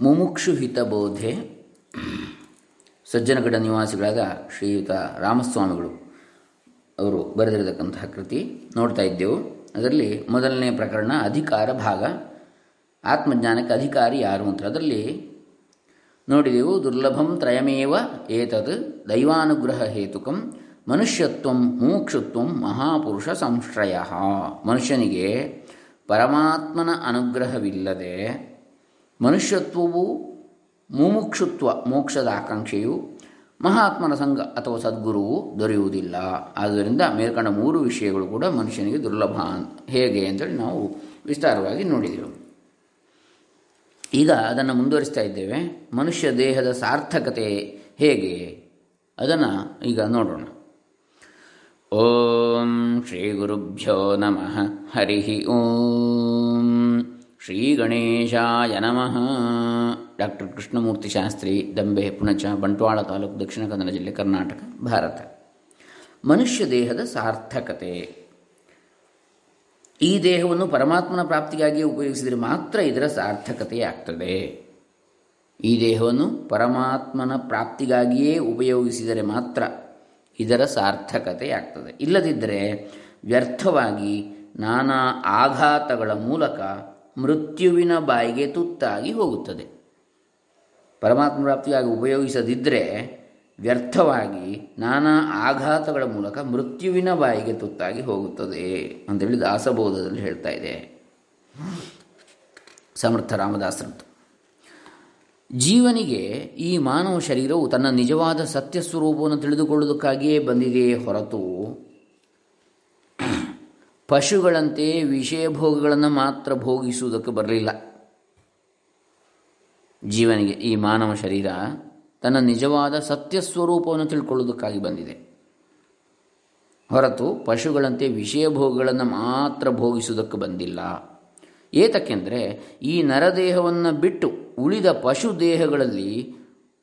ಮುಮುಕ್ಷು ಹಿತಬೋಧೆ ಸಜ್ಜನಗಡ ನಿವಾಸಿಗಳಾದ ಶ್ರೀಯುತ ರಾಮಸ್ವಾಮಿಗಳು ಅವರು ಬರೆದಿರತಕ್ಕಂತಹ ಕೃತಿ ನೋಡ್ತಾ ಇದ್ದೆವು. ಅದರಲ್ಲಿ ಮೊದಲನೇ ಪ್ರಕರಣ ಅಧಿಕಾರ ಭಾಗ. ಆತ್ಮಜ್ಞಾನಕ್ಕೆ ಅಧಿಕಾರಿ ಯಾರು ಅಂತ ಅದರಲ್ಲಿ ನೋಡಿದೆವು. ದುರ್ಲಭಂ ತ್ರಯಮೇವ ಏತದ್ ದೈವಾನುಗ್ರಹ ಹೇತುಕಂ ಮನುಷ್ಯತ್ವಂ ಮುಮುಕ್ಷುತ್ವಂ ಮಹಾಪುರುಷ ಸಂಶ್ರಯ. ಮನುಷ್ಯನಿಗೆ ಪರಮಾತ್ಮನ ಅನುಗ್ರಹವಿಲ್ಲದೆ ಮನುಷ್ಯತ್ವವು ಮುಮುಕ್ಷುತ್ವ, ಮೋಕ್ಷದ ಆಕಾಂಕ್ಷೆಯು ಮಹಾತ್ಮನ ಸಂಘ ಅಥವಾ ಸದ್ಗುರುವು ದೊರೆಯುವುದಿಲ್ಲ. ಆದ್ದರಿಂದ ಮೇಲ್ಕಂಡ ಮೂರು ವಿಷಯಗಳು ಕೂಡ ಮನುಷ್ಯನಿಗೆ ದುರ್ಲಭ ಹೇಗೆ ಅಂತೇಳಿ ನಾವು ವಿಸ್ತಾರವಾಗಿ ನೋಡಿದೆವು. ಈಗ ಅದನ್ನು ಮುಂದುವರಿಸ್ತಾ ಇದ್ದೇವೆ. ಮನುಷ್ಯ ದೇಹದ ಸಾರ್ಥಕತೆ ಹೇಗೆ? ಅದನ್ನು ಈಗ ನೋಡೋಣ. ಓಂ ಶ್ರೀ ಗುರುಭ್ಯೋ ನಮಃ. ಹರಿ ಓಂ. ಶ್ರೀ ಗಣೇಶಾಯ ನಮಃ. ಡಾಕ್ಟರ್ ಕೃಷ್ಣಮೂರ್ತಿ ಶಾಸ್ತ್ರಿ, ದಂಬೆ, ಪುಣಚ, ಬಂಟ್ವಾಳ ತಾಲೂಕು ದಕ್ಷಿಣ ಕನ್ನಡ ಜಿಲ್ಲೆ ಕರ್ನಾಟಕ, ಭಾರತ. ಮನುಷ್ಯ ದೇಹದ ಸಾರ್ಥಕತೆ. ಈ ದೇಹವನ್ನು ಪರಮಾತ್ಮನ ಪ್ರಾಪ್ತಿಗಾಗಿ ಉಪಯೋಗಿಸಿದರೆ ಮಾತ್ರ ಇದರ ಸಾರ್ಥಕತೆ ಆಗ್ತದೆ. ಈ ದೇಹವನ್ನು ಪರಮಾತ್ಮನ ಪ್ರಾಪ್ತಿಗಾಗಿಯೇ ಉಪಯೋಗಿಸಿದರೆ ಮಾತ್ರ ಇದರ ಸಾರ್ಥಕತೆ ಆಗ್ತದೆ. ಇಲ್ಲದಿದ್ದರೆ ವ್ಯರ್ಥವಾಗಿ ನಾನಾ ಆಘಾತಗಳ ಮೂಲಕ ಮೃತ್ಯುವಿನ ಬಾಯಿಗೆ ತುತ್ತಾಗಿ ಹೋಗುತ್ತದೆ. ಪರಮಾತ್ಮ ಪ್ರಾಪ್ತಿಗಾಗಿ ಉಪಯೋಗಿಸದಿದ್ದರೆ ವ್ಯರ್ಥವಾಗಿ ನಾನಾ ಆಘಾತಗಳ ಮೂಲಕ ಮೃತ್ಯುವಿನ ಬಾಯಿಗೆ ತುತ್ತಾಗಿ ಹೋಗುತ್ತದೆ ಅಂತೇಳಿ ದಾಸಬೋಧದಲ್ಲಿ ಹೇಳ್ತಾ ಇದೆ. ಸಮರ್ಥ ರಾಮದಾಸರದ್ದು ಜೀವನಿಗೆ ಈ ಮಾನವ ಶರೀರವು ತನ್ನ ನಿಜವಾದ ಸತ್ಯ ಸ್ವರೂಪವನ್ನು ತಿಳಿದುಕೊಳ್ಳುವುದಕ್ಕಾಗಿಯೇ ಬಂದಿದೆಯೇ ಹೊರತು ಪಶುಗಳಂತೆ ವಿಷಯ ಭೋಗಗಳನ್ನು ಮಾತ್ರ ಭೋಗಿಸುವುದಕ್ಕೆ ಬರಲಿಲ್ಲ. ಜೀವನಿಗೆ ಈ ಮಾನವ ಶರೀರ ತನ್ನ ನಿಜವಾದ ಸತ್ಯ ಸ್ವರೂಪವನ್ನು ತಿಳ್ಕೊಳ್ಳುವುದಕ್ಕಾಗಿ ಬಂದಿದೆ. ಹೊರತು ಪಶುಗಳಂತೆ ವಿಷಯ ಭೋಗಗಳನ್ನು ಮಾತ್ರ ಭೋಗಿಸುವುದಕ್ಕೆ ಬಂದಿಲ್ಲ. ಏತಕ್ಕೆಂದರೆ ಈ ನರದೇಹವನ್ನು ಬಿಟ್ಟು ಉಳಿದ ಪಶು ದೇಹಗಳಲ್ಲಿ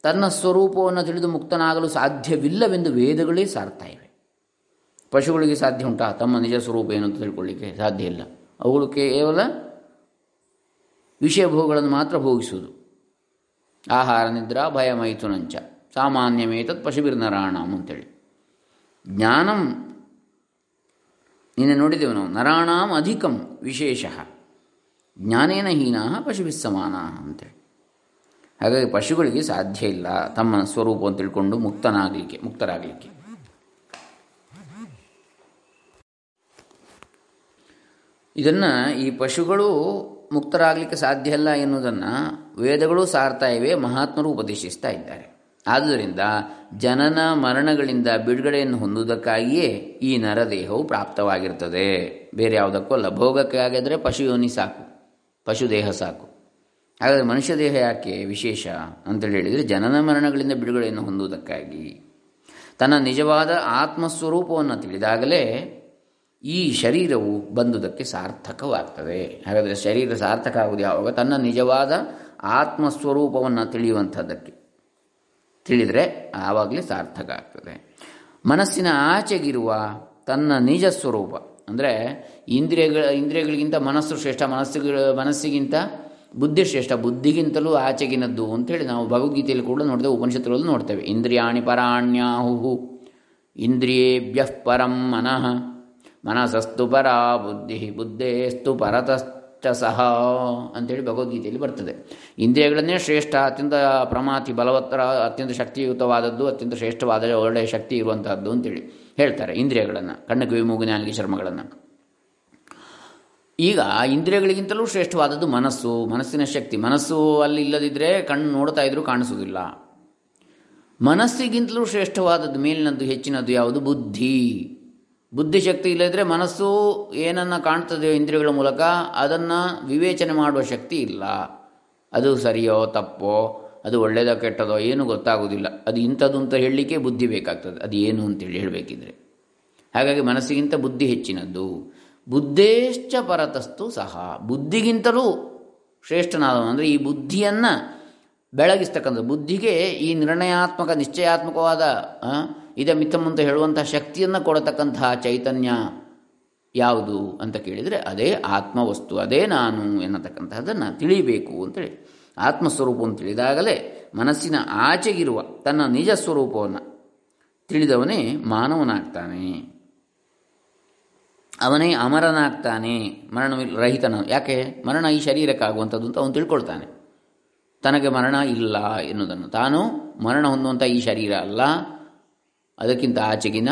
ತನ್ನ ಸ್ವರೂಪವನ್ನು ತಿಳಿದು ಮುಕ್ತನಾಗಲು ಸಾಧ್ಯವಿಲ್ಲವೆಂದು ವೇದಗಳೇ ಸಾರ್ತಾ ಪಶುಗಳಿಗೆ ಸಾಧ್ಯ ಉಂಟಾ? ತಮ್ಮ ನಿಜ ಸ್ವರೂಪ ಏನು ಅಂತ ತಿಳ್ಕೊಳ್ಳಿಕ್ಕೆ ಸಾಧ್ಯ ಇಲ್ಲ. ಅವುಗಳು ಕೇವಲ ವಿಷಯ ಭೋಗಗಳನ್ನು ಮಾತ್ರ ಭೋಗಿಸುವುದು. ಆಹಾರ, ನಿದ್ರಾ, ಭಯ, ಮೈಥುನಂಚ. ಸಾಮಾನ್ಯಮೇತತ್ ಪಶುಬಿರ್ನರಾಣಂ ಅಂತೇಳಿ. ಜ್ಞಾನಂ, ನಿನ್ನೆ ನೋಡಿದೆವು ನಾವು, ನರಾಣಾಂ ಅಧಿಕಂ ವಿಶೇಷ. ಜ್ಞಾನೇನ ಹೀನಾ ಪಶುಭಿಸ್ ಸಮಾನ ಅಂತೇಳಿ. ಹಾಗಾಗಿ ಪಶುಗಳಿಗೆ ಸಾಧ್ಯ ಇಲ್ಲ ತಮ್ಮ ಸ್ವರೂಪವನ್ನು ತಿಳ್ಕೊಂಡು ಮುಕ್ತನಾಗಲಿಕ್ಕೆ, ಮುಕ್ತರಾಗಲಿಕ್ಕೆ. ಇದನ್ನು ಈ ಪಶುಗಳು ಮುಕ್ತರಾಗಲಿಕ್ಕೆ ಸಾಧ್ಯ ಅಲ್ಲ ಎನ್ನುವುದನ್ನು ವೇದಗಳು ಸಾರ್ತಾ ಇವೆ, ಮಹಾತ್ಮರು ಉಪದೇಶಿಸ್ತಾ ಇದ್ದಾರೆ. ಆದುದರಿಂದ ಜನನ ಮರಣಗಳಿಂದ ಬಿಡುಗಡೆಯನ್ನು ಹೊಂದುವುದಕ್ಕಾಗಿಯೇ ಈ ನರದೇಹವು ಪ್ರಾಪ್ತವಾಗಿರ್ತದೆ. ಬೇರೆ ಯಾವುದಕ್ಕೂ ಅಲ್ಲ. ಭೋಗಕ್ಕೆ ಆಗಿದ್ರೆ ಪಶು ಯೋನಿ ಸಾಕು. ಪಶು ದೇಹ ಸಾಕು. ಹಾಗಾದರೆ ಮನುಷ್ಯ ದೇಹ ಯಾಕೆ ವಿಶೇಷ ಅಂತೇಳಿ ಹೇಳಿದರೆ ಜನನ ಮರಣಗಳಿಂದ ಬಿಡುಗಡೆಯನ್ನು ಹೊಂದುವುದಕ್ಕಾಗಿ. ತನ್ನ ನಿಜವಾದ ಆತ್ಮಸ್ವರೂಪವನ್ನು ತಿಳಿದಾಗಲೇ ಈ ಶರೀರವು ಬಂದುದಕ್ಕೆ ಸಾರ್ಥಕವಾಗ್ತದೆ. ಹಾಗಾದರೆ ಶರೀರ ಸಾರ್ಥಕ ಆಗುವುದು ಯಾವಾಗ? ತನ್ನ ನಿಜವಾದ ಆತ್ಮಸ್ವರೂಪವನ್ನು ತಿಳಿಯುವಂಥದ್ದಕ್ಕೆ. ತಿಳಿದರೆ ಆವಾಗಲೇ ಸಾರ್ಥಕ ಆಗ್ತದೆ. ಮನಸ್ಸಿನ ಆಚೆಗಿರುವ ತನ್ನ ನಿಜ ಸ್ವರೂಪ, ಅಂದರೆ ಇಂದ್ರಿಯಗಳ, ಇಂದ್ರಿಯಗಳಿಗಿಂತ ಮನಸ್ಸು ಶ್ರೇಷ್ಠ ಮನಸ್ಸುಗಳ ಮನಸ್ಸಿಗಿಂತ ಬುದ್ಧಿ ಶ್ರೇಷ್ಠ, ಬುದ್ಧಿಗಿಂತಲೂ ಆಚೆಗಿನದ್ದು ಅಂತೇಳಿ ನಾವು ಭಗವದ್ಗೀತೆಯಲ್ಲಿ ಕೂಡ ನೋಡ್ತೇವೆ, ಉಪನಿಷತ್ತುಗಳಲ್ಲಿ ನೋಡ್ತೇವೆ. ಇಂದ್ರಿಯಾಣಿ ಪರಾಣ್ಯಾಹು ಇಂದ್ರಿಯೇಭ್ಯ ಪರಂ ಮನಃ. ಮನಸಸ್ತು ಪರ ಬುದ್ಧಿ ಬುದ್ಧೇಸ್ತು ಪರತಶ್ಚ ಸಹ ಅಂತೇಳಿ ಭಗವದ್ಗೀತೆಯಲ್ಲಿ ಬರ್ತದೆ. ಇಂದ್ರಿಯಗಳನ್ನೇ ಶ್ರೇಷ್ಠ, ಅತ್ಯಂತ ಪ್ರಮಾತಿ, ಬಲವತ್ತರ, ಅತ್ಯಂತ ಶಕ್ತಿಯುತವಾದದ್ದು, ಅತ್ಯಂತ ಶ್ರೇಷ್ಠವಾದ ಒಳ್ಳೆಯ ಶಕ್ತಿ ಇರುವಂತಹದ್ದು ಅಂತೇಳಿ ಹೇಳ್ತಾರೆ ಇಂದ್ರಿಯಗಳನ್ನು ಕಣ್ಣು ಕಿವಿ ಮೂಗು ನಾಲ್ಕು ಚರ್ಮಗಳನ್ನು. ಈಗ ಇಂದ್ರಿಯಗಳಿಗಿಂತಲೂ ಶ್ರೇಷ್ಠವಾದದ್ದು ಮನಸ್ಸು, ಮನಸ್ಸಿನ ಶಕ್ತಿ. ಮನಸ್ಸು ಅಲ್ಲಿ ಇಲ್ಲದಿದ್ದರೆ ಕಣ್ಣು ನೋಡ್ತಾ ಇದ್ರೂ ಕಾಣಿಸುವುದಿಲ್ಲ. ಮನಸ್ಸಿಗಿಂತಲೂ ಶ್ರೇಷ್ಠವಾದದ್ದು ಮೇಲಿನದ್ದು ಹೆಚ್ಚಿನದ್ದು ಯಾವುದು? ಬುದ್ಧಿ. ಬುದ್ಧಿಶಕ್ತಿ ಇಲ್ಲದಿದ್ದರೆ ಮನಸ್ಸು ಏನನ್ನು ಕಾಣ್ತದೆಯೋ ಇಂದ್ರಿಯಗಳ ಮೂಲಕ ಅದನ್ನು ವಿವೇಚನೆ ಮಾಡುವ ಶಕ್ತಿ ಇಲ್ಲ. ಅದು ಸರಿಯೋ ತಪ್ಪೋ, ಅದು ಒಳ್ಳೆಯದೋ ಕೆಟ್ಟದೋ ಏನು ಗೊತ್ತಾಗೋದಿಲ್ಲ ಅದು ಇಂಥದ್ದು ಅಂತ ಹೇಳಲಿಕ್ಕೆ ಬುದ್ಧಿ ಬೇಕಾಗ್ತದೆ. ಅದು ಏನು ಅಂತೇಳಿ ಹೇಳಬೇಕಿದ್ರೆ. ಹಾಗಾಗಿ ಮನಸ್ಸಿಗಿಂತ ಬುದ್ಧಿ ಹೆಚ್ಚಿನದ್ದು. ಬುದ್ಧೇಶ್ಚ ಪರತಸ್ತು ಸಹ. ಬುದ್ಧಿಗಿಂತಲೂ ಶ್ರೇಷ್ಠನಾದವನು ಅಂದರೆ ಈ ಬುದ್ಧಿಯನ್ನು ಬೆಳಗಿಸ್ತಕ್ಕಂಥ ಬುದ್ಧಿಗೆ ಈ ನಿರ್ಣಯಾತ್ಮಕ, ನಿಶ್ಚಯಾತ್ಮಕವಾದ ಇದ ಅಂತ ಹೇಳುವಂತಹ ಶಕ್ತಿಯನ್ನು ಕೊಡತಕ್ಕಂತಹ ಚೈತನ್ಯ ಯಾವುದು ಅಂತ ಕೇಳಿದರೆ, ಅದೇ ಆತ್ಮವಸ್ತು, ಅದೇ ನಾನು ಎನ್ನತಕ್ಕಂತಹದನ್ನು ತಿಳಿಬೇಕು ಅಂತೇಳಿ ಆತ್ಮಸ್ವರೂಪ ಅಂತ ತಿಳಿದಾಗಲೇ ಮನಸ್ಸಿನ ಆಚೆಗಿರುವ ತನ್ನ ನಿಜ ಸ್ವರೂಪವನ್ನು ತಿಳಿದವನೇ ಮಾನವನಾಗ್ತಾನೆ. ಅವನೇ ಅಮರನಾಗ್ತಾನೆ ಮರಣ ರಹಿತನ, ಯಾಕೆ? ಮರಣ ಈ ಶರೀರಕ್ಕಾಗುವಂಥದ್ದು ಅಂತ ಅವನು ತಿಳ್ಕೊಳ್ತಾನೆ. ತನಗೆ ಮರಣ ಇಲ್ಲ ಎನ್ನುವುದನ್ನು. ತಾನು ಮರಣ ಹೊಂದುವಂಥ ಈ ಶರೀರ ಅಲ್ಲ. ಅದಕ್ಕಿಂತ ಆಚೆಗಿನ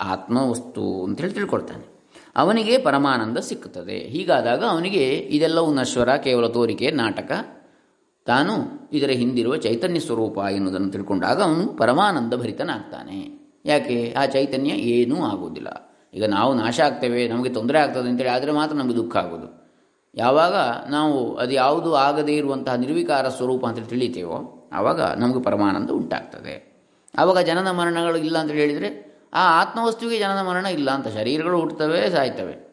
ಆತ್ಮವಸ್ತು ಅಂತೇಳಿ ತಿಳ್ಕೊಳ್ತಾನೆ. ಅವನಿಗೆ ಪರಮಾನಂದ ಸಿಕ್ಕುತ್ತದೆ. ಹೀಗಾದಾಗ ಅವನಿಗೆ ಇದೆಲ್ಲವೂ ನಶ್ವರ, ಕೇವಲ ತೋರಿಕೆ, ನಾಟಕ. ತಾನು ಇದರ ಹಿಂದಿರುವ ಚೈತನ್ಯ ಸ್ವರೂಪ ಎನ್ನುವುದನ್ನು ತಿಳ್ಕೊಂಡಾಗ ಅವನು ಪರಮಾನಂದ ಭರಿತನಾಗ್ತಾನೆ. ಯಾಕೆ? ಆ ಚೈತನ್ಯ ಏನೂ ಆಗುವುದಿಲ್ಲ. ಈಗ ನಾವು ನಾಶ ಆಗ್ತೇವೆ, ನಮಗೆ ತೊಂದರೆ ಆಗ್ತದೆ ಅಂತೇಳಿ ಆದರೆ ಮಾತ್ರ ನಮಗೆ ದುಃಖ ಆಗೋದು. ಯಾವಾಗ ನಾವು ಅದು ಯಾವುದು ಆಗದೇ ಇರುವಂತಹ ನಿರ್ವಿಕಾರ ಸ್ವರೂಪ ಅಂತ ತಿಳಿತೇವೋ ಆವಾಗ ನಮಗೆ ಪರಮಾನಂದ ಉಂಟಾಗ್ತದೆ. ಆವಾಗ ಜನನ ಮರಣಗಳು ಇಲ್ಲ ಅಂತ ಹೇಳಿದರೆ ಆ ಆತ್ಮವಸ್ತುವಿಗೆ ಜನನ ಮರಣ ಇಲ್ಲ ಅಂತ ಶರೀರಗಳು ಹುಟ್ಟುತ್ತವೆ, ಸಾಯ್ತವೆ.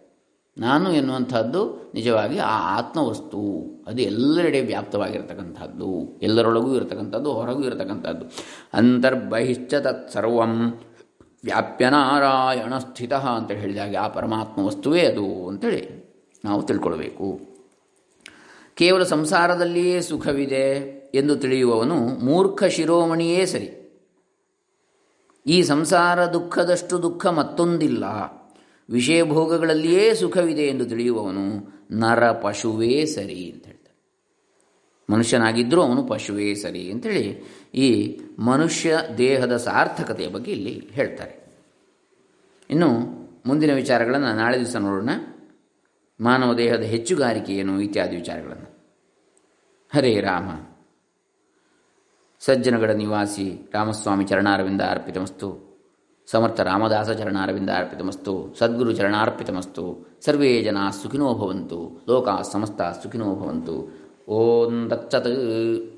ನಾನು ಎನ್ನುವಂಥದ್ದು ನಿಜವಾಗಿ ಆ ಆತ್ಮವಸ್ತು. ಅದು ಎಲ್ಲೆಡೆ ವ್ಯಾಪ್ತವಾಗಿರ್ತಕ್ಕಂಥದ್ದು. ಎಲ್ಲರೊಳಗೂ ಇರತಕ್ಕಂಥದ್ದು, ಹೊರಗೂ ಇರತಕ್ಕಂಥದ್ದು. ಅಂತರ್ಬಹಿಶ್ಚ ತತ್ಸರ್ವಂ ವ್ಯಾಪ್ಯನಾರಾಯಣ ಸ್ಥಿತ ಅಂತ ಹೇಳಿದಾಗ ಆ ಪರಮಾತ್ಮ ವಸ್ತುವೇ ಅದು ಅಂತೇಳಿ ನಾವು ತಿಳ್ಕೊಳ್ಬೇಕು. ಕೇವಲ ಸಂಸಾರದಲ್ಲಿಯೇ ಸುಖವಿದೆ ಎಂದು ತಿಳಿಯುವವನು ಮೂರ್ಖ ಶಿರೋಮಣಿಯೇ ಸರಿ. ಈ ಸಂಸಾರ ದುಃಖದಷ್ಟು ದುಃಖ ಮತ್ತೊಂದಿಲ್ಲ. ವಿಷಯ ಭೋಗಗಳಲ್ಲಿಯೇ ಸುಖವಿದೆ ಎಂದು ತಿಳಿಯುವವನು ನರ ಪಶುವೇ ಸರಿ ಅಂತ ಹೇಳ್ತಾರೆ ಮನುಷ್ಯನಾಗಿದ್ದರೂ ಅವನು ಪಶುವೇ ಸರಿ ಅಂತೇಳಿ ಈ ಮನುಷ್ಯ ದೇಹದ ಸಾರ್ಥಕತೆಯ ಬಗ್ಗೆ ಇಲ್ಲಿ ಹೇಳ್ತಾರೆ. ಇನ್ನು ಮುಂದಿನ ವಿಚಾರಗಳನ್ನು ನಾಳೆ ದಿವಸ ನೋಡೋಣ. ಮಾನವ ದೇಹದ ಹೆಚ್ಚುಗಾರಿಕೆ ಏನು ಇತ್ಯಾದಿ ವಿಚಾರಗಳನ್ನು. ಹರೇ ರಾಮ. ಸಜ್ಜನಗಡ ನಿವಾಸಿ ರಾಮಸ್ವಾಮಿ ಚರಣಾರವಿಂದ ಅರ್ಪಿತಮಸ್ತು. ಸಮರ್ಥ ರಾಮದಾಸ ಚರಣಾರವಿಂದ ಅರ್ಪಿತಮಸ್ತು. ಸದ್ಗುರು ಚರಣಾರ್ಪಿತಮಸ್ತು. ಸರ್ವೇ ಜನ ಸುಖಿನೋ ಭವಂತು. ಲೋಕ ಸಮಸ್ತ ಸುಖಿನೋ ಭವಂತು. ಓಂ ದಚ್ಚತ್